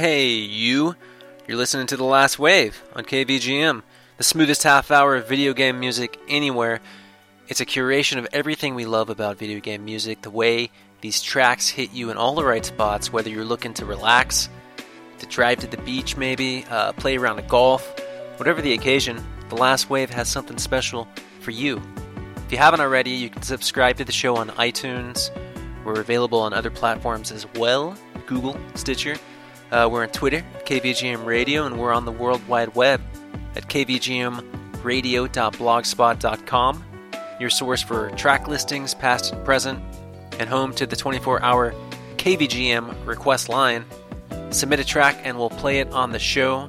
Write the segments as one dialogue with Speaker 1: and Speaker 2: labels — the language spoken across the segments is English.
Speaker 1: Hey, you! You're listening to The Last Wave on KVGM, the smoothest half hour of video game music anywhere. It's a curation of everything we love about video game music, the way these tracks hit you in all the right spots, whether you're looking to relax, to drive to the beach maybe, uh, play around a golf, whatever the occasion, The Last Wave has something special for you. If you haven't already, you can subscribe to the show on iTunes. We're available on other platforms as well Google, Stitcher. Uh, we're on Twitter, KVGM Radio, and we're on the World Wide Web at kvgmradio.blogspot.com, your source for track listings, past and present, and home to the 24 hour KVGM request line. Submit a track and we'll play it on the show.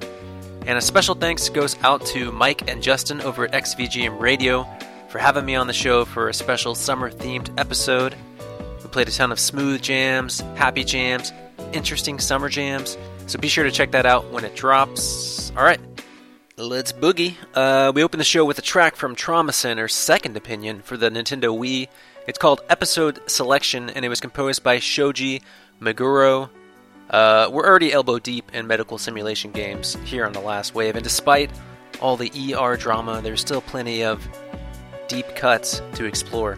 Speaker 1: And a special thanks goes out to Mike and Justin over at XVGM Radio for having me on the show for a special summer themed episode. We played a ton of smooth jams, happy jams, interesting summer jams. So be sure to check that out when it drops. All right, let's boogie. Uh, we open the show with a track from Trauma Center's Second Opinion for the Nintendo Wii. It's called Episode Selection, and it was composed by Shoji Meguro. Uh, we're already elbow deep in medical simulation games here on the last wave, and despite all the ER drama, there's still plenty of deep cuts to explore.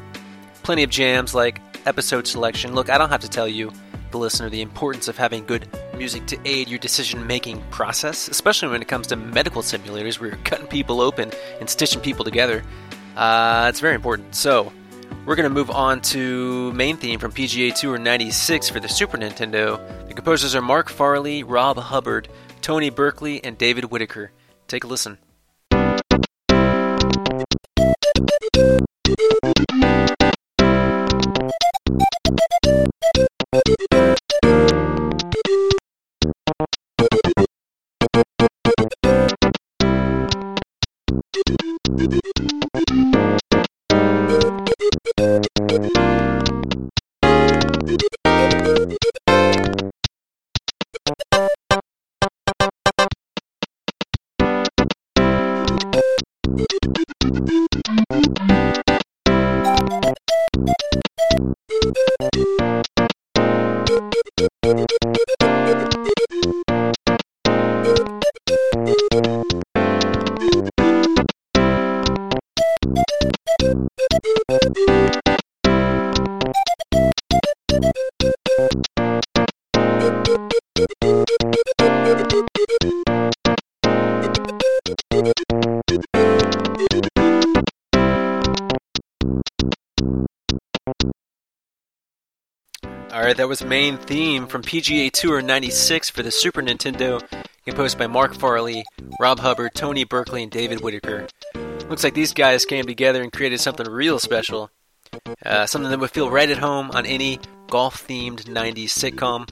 Speaker 1: Plenty of jams like episode selection. Look, I don't have to tell you the listener the importance of having good music to aid your decision making process, especially when it comes to medical simulators where you're cutting people open and stitching people together. Uh, it's very important. So, we're going to move on to main theme from PGA Tour 96 for the Super Nintendo. The composers are Mark Farley, Rob Hubbard, Tony Berkeley, and David Whitaker. Take a listen. Alright, that was main theme from PGA Tour 96 for the Super Nintendo, composed by Mark Farley, Rob Hubbard, Tony Berkeley, and David Whitaker. Looks like these guys came together and created something real special. Uh, something that would feel right at home on any golf themed 90s sitcom.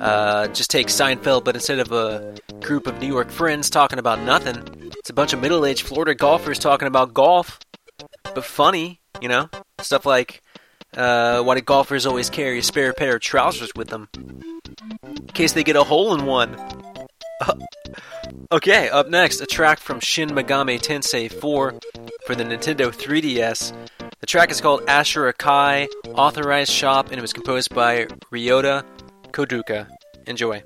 Speaker 1: Uh, just take Seinfeld, but instead of a group of New York friends talking about nothing, it's a bunch of middle aged Florida golfers talking about golf. But funny, you know? Stuff like uh, why do golfers always carry a spare pair of trousers with them? In case they get a hole in one. okay, up next, a track from Shin Megami Tensei 4 for the Nintendo 3DS. The track is called Ashura Kai, Authorized Shop, and it was composed by Ryota Koduka. Enjoy.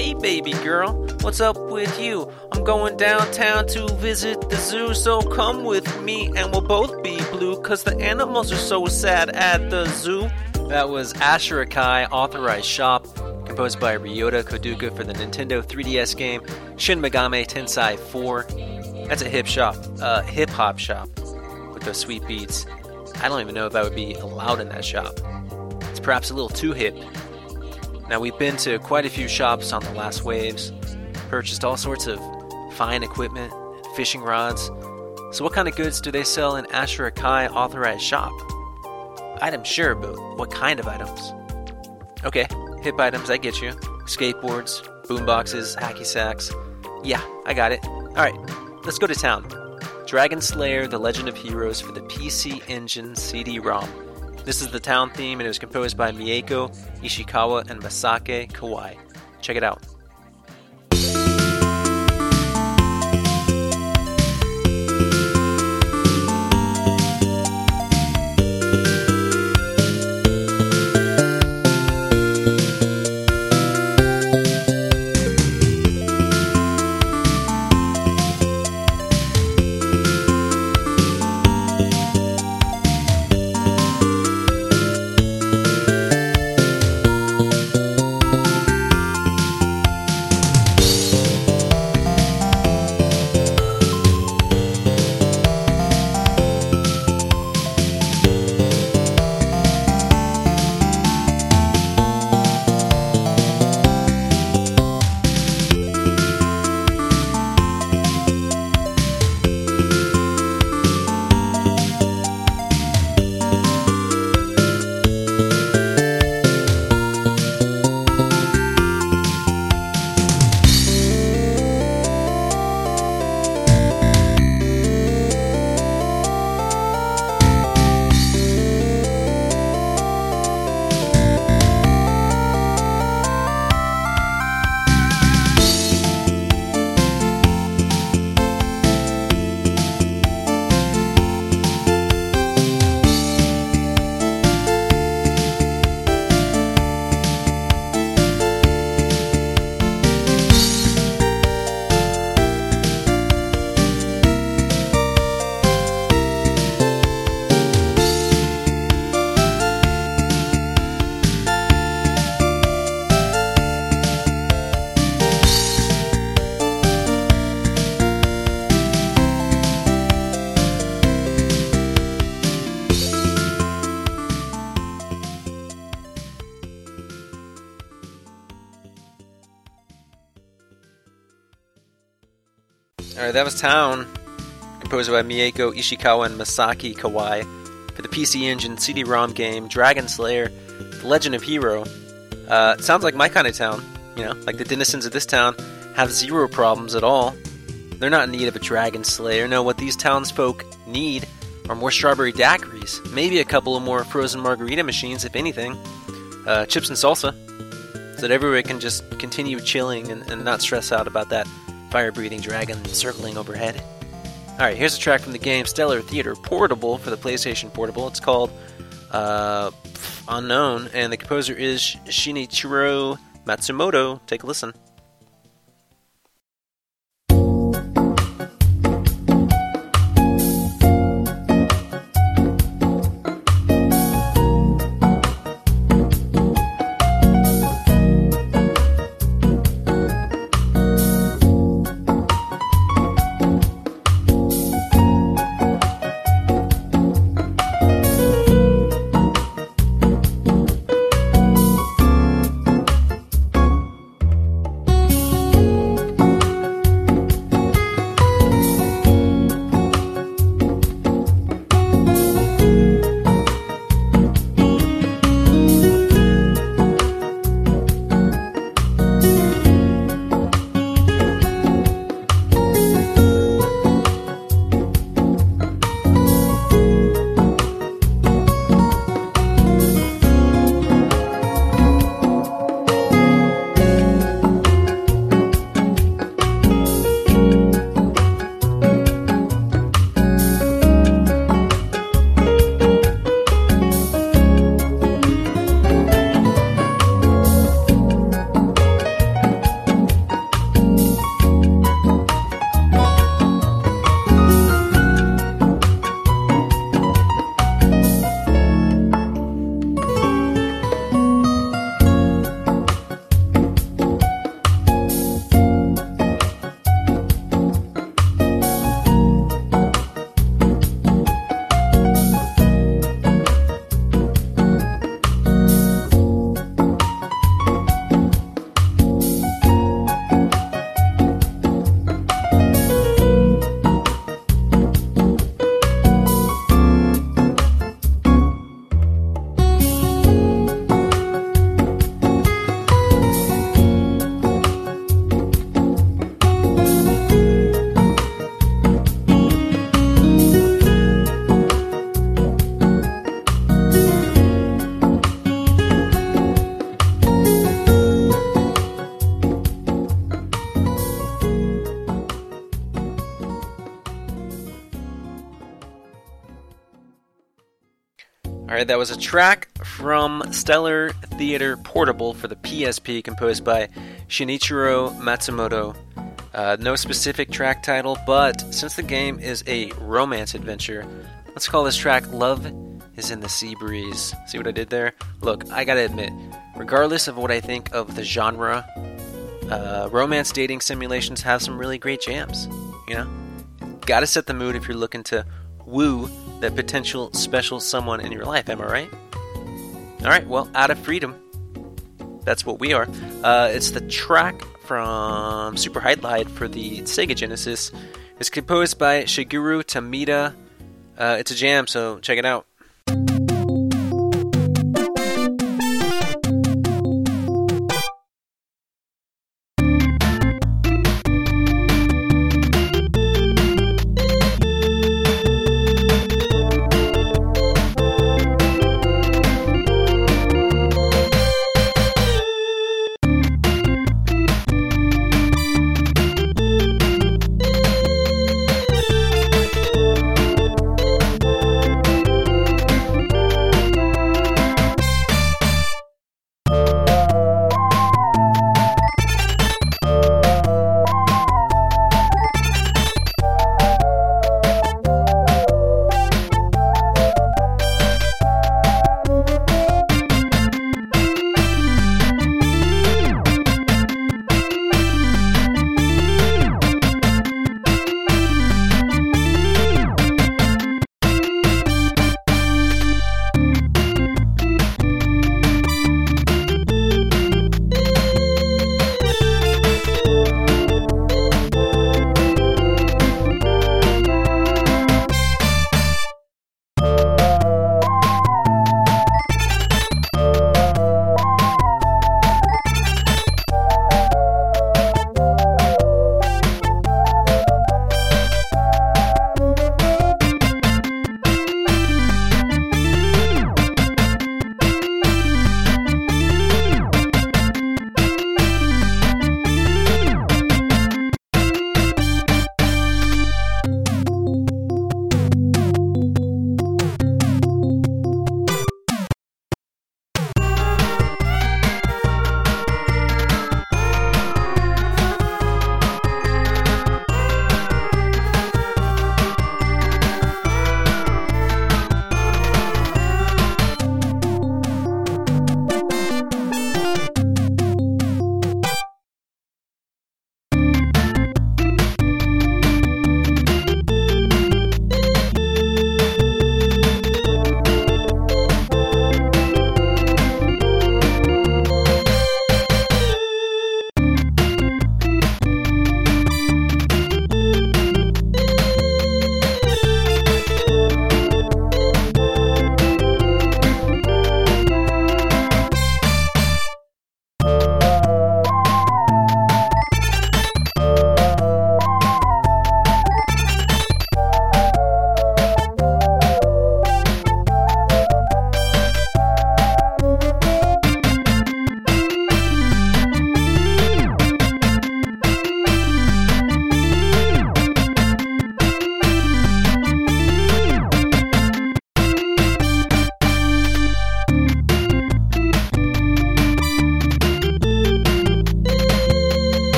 Speaker 1: Hey, baby girl, what's up with you? I'm going downtown to visit the zoo, so come with me and we'll both be blue, cause the animals are so sad at the zoo. That was Ashura Kai Authorized Shop, composed by Ryota Koduka for the Nintendo 3DS game Shin Megami Tensei 4. That's a hip shop, uh, hip hop shop with those sweet beats. I don't even know if I would be allowed in that shop. It's perhaps a little too hip. Now, we've been to quite a few shops on the last waves, purchased all sorts of fine equipment, fishing rods. So, what kind of goods do they sell in Ashura Kai authorized shop? Items, sure, but what kind of items? Okay, hip items, I get you. Skateboards, boomboxes, hacky sacks. Yeah, I got it. Alright, let's go to town. Dragon Slayer The Legend of Heroes for the PC Engine CD ROM. This is the town theme and it was composed by Mieko Ishikawa and Masaki Kawai. Check it out. Alright, that was Town, composed by Mieko Ishikawa and Masaki Kawai for the PC Engine CD-ROM game Dragon Slayer: The Legend of Hero. Uh, sounds like my kind of town. You know, like the denizens of this town have zero problems at all. They're not in need of a Dragon Slayer. No, what these townsfolk need are more strawberry daiquiris, maybe a couple of more frozen margarita machines, if anything, uh, chips and salsa, so that everybody can just continue chilling and, and not stress out about that fire breathing dragon circling overhead. Alright, here's a track from the game Stellar Theater Portable for the PlayStation Portable. It's called uh, Unknown, and the composer is Shinichiro Matsumoto. Take a listen. That was a track from Stellar Theater Portable for the PSP, composed by Shinichiro Matsumoto. Uh, no specific track title, but since the game is a romance adventure, let's call this track Love is in the Sea Breeze. See what I did there? Look, I gotta admit, regardless of what I think of the genre, uh, romance dating simulations have some really great jams. You know? Gotta set the mood if you're looking to woo that potential special someone in your life, am I right? Alright, well, Out of Freedom. That's what we are. Uh, it's the track from Super Hydlide for the Sega Genesis. It's composed by Shigeru Tomita. Uh, it's a jam, so check it out.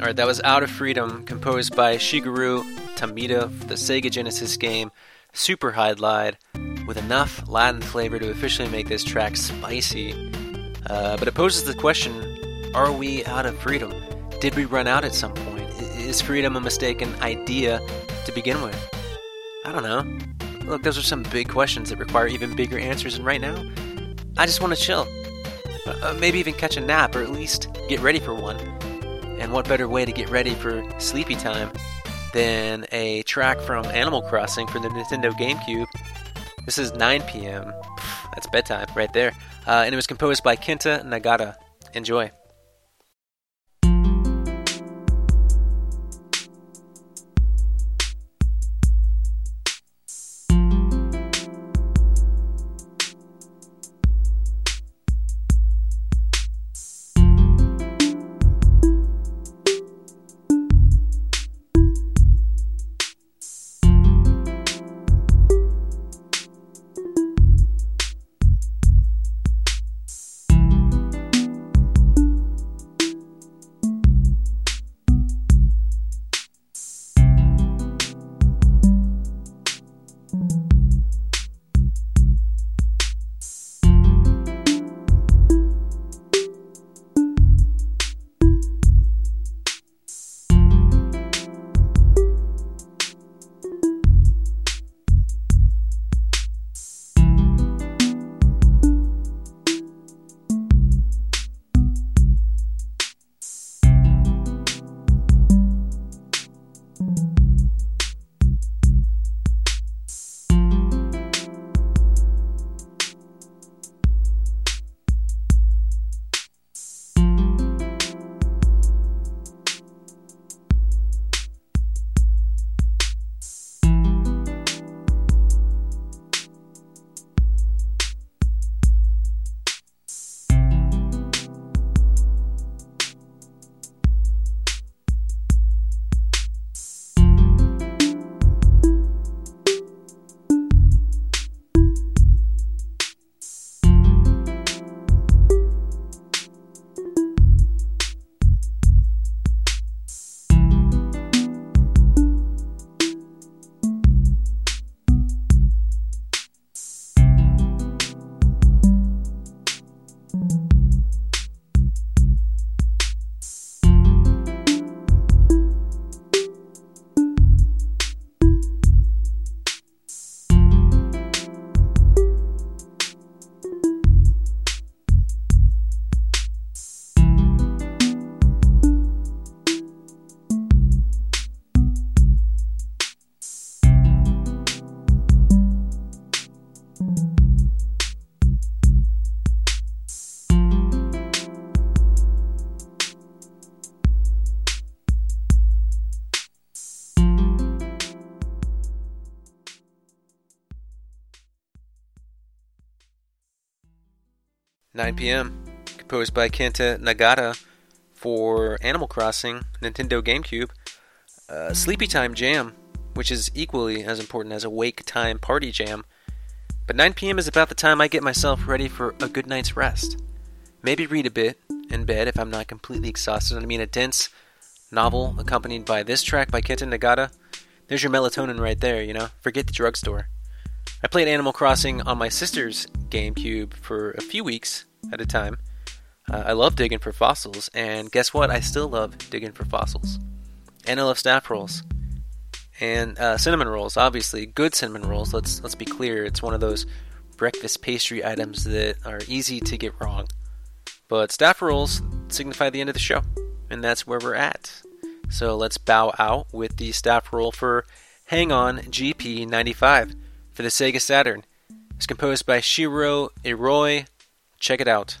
Speaker 1: All right, that was Out of Freedom, composed by Shigeru Tomita for the Sega Genesis game Super Hydlide, with enough Latin flavor to officially make this track spicy. Uh, but it poses the question are we out of freedom? Did we run out at some point? Is freedom a mistaken idea to begin with? I don't know. Look, those are some big questions that require even bigger answers, and right now, I just want to chill. Uh, uh, maybe even catch a nap, or at least get ready for one. And what better way to get ready for sleepy time than a track from Animal Crossing for the Nintendo GameCube? This is 9 p.m. That's bedtime right there. Uh, and it was composed by Kenta Nagata. Enjoy. 9 p.m., composed by Kenta Nagata for Animal Crossing, Nintendo GameCube. Uh, Sleepy Time Jam, which is equally as important as a Wake Time Party Jam. But 9 p.m. is about the time I get myself ready for a good night's rest. Maybe read a bit in bed if I'm not completely exhausted. I mean, a dense novel accompanied by this track by Kenta Nagata. There's your melatonin right there, you know? Forget the drugstore. I played Animal Crossing on my sister's GameCube for a few weeks at a time. Uh, I love digging for fossils, and guess what? I still love digging for fossils. And I love staff rolls. And uh, cinnamon rolls, obviously, good cinnamon rolls. Let's let's be clear. It's one of those breakfast pastry items that are easy to get wrong. But staff rolls signify the end of the show, and that's where we're at. So let's bow out with the staff roll for Hang On GP95 for the Sega Saturn. It's composed by Shiro Iroi Check it out.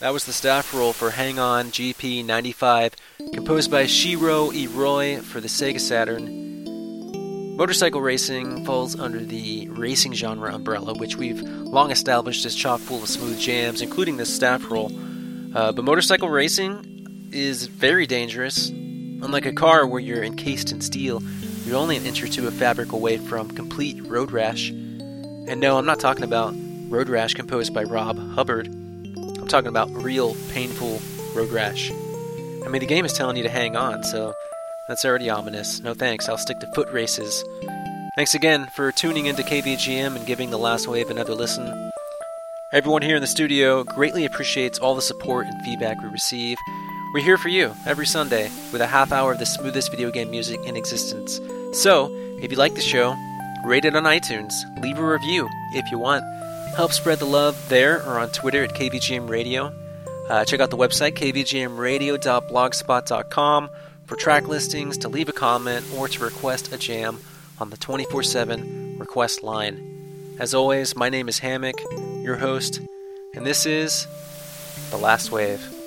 Speaker 1: That was the staff roll for Hang On GP 95, composed by Shiro Iroi for the Sega Saturn. Motorcycle racing falls under the racing genre umbrella, which we've long established as chock full of smooth jams, including this staff roll. Uh, but motorcycle racing is very dangerous. Unlike a car where you're encased in steel, you're only an inch or two of fabric away from complete road rash. And no, I'm not talking about Road Rash composed by Rob Hubbard. Talking about real, painful road rash. I mean, the game is telling you to hang on, so that's already ominous. No thanks, I'll stick to foot races. Thanks again for tuning into KVGM and giving The Last Wave another listen. Everyone here in the studio greatly appreciates all the support and feedback we receive. We're here for you every Sunday with a half hour of the smoothest video game music in existence. So, if you like the show, rate it on iTunes, leave a review if you want. Help spread the love there or on Twitter at KVGM Radio. Uh, check out the website, kvgmradio.blogspot.com, for track listings, to leave a comment, or to request a jam on the 24 7 request line. As always, my name is Hammock, your host, and this is The Last Wave.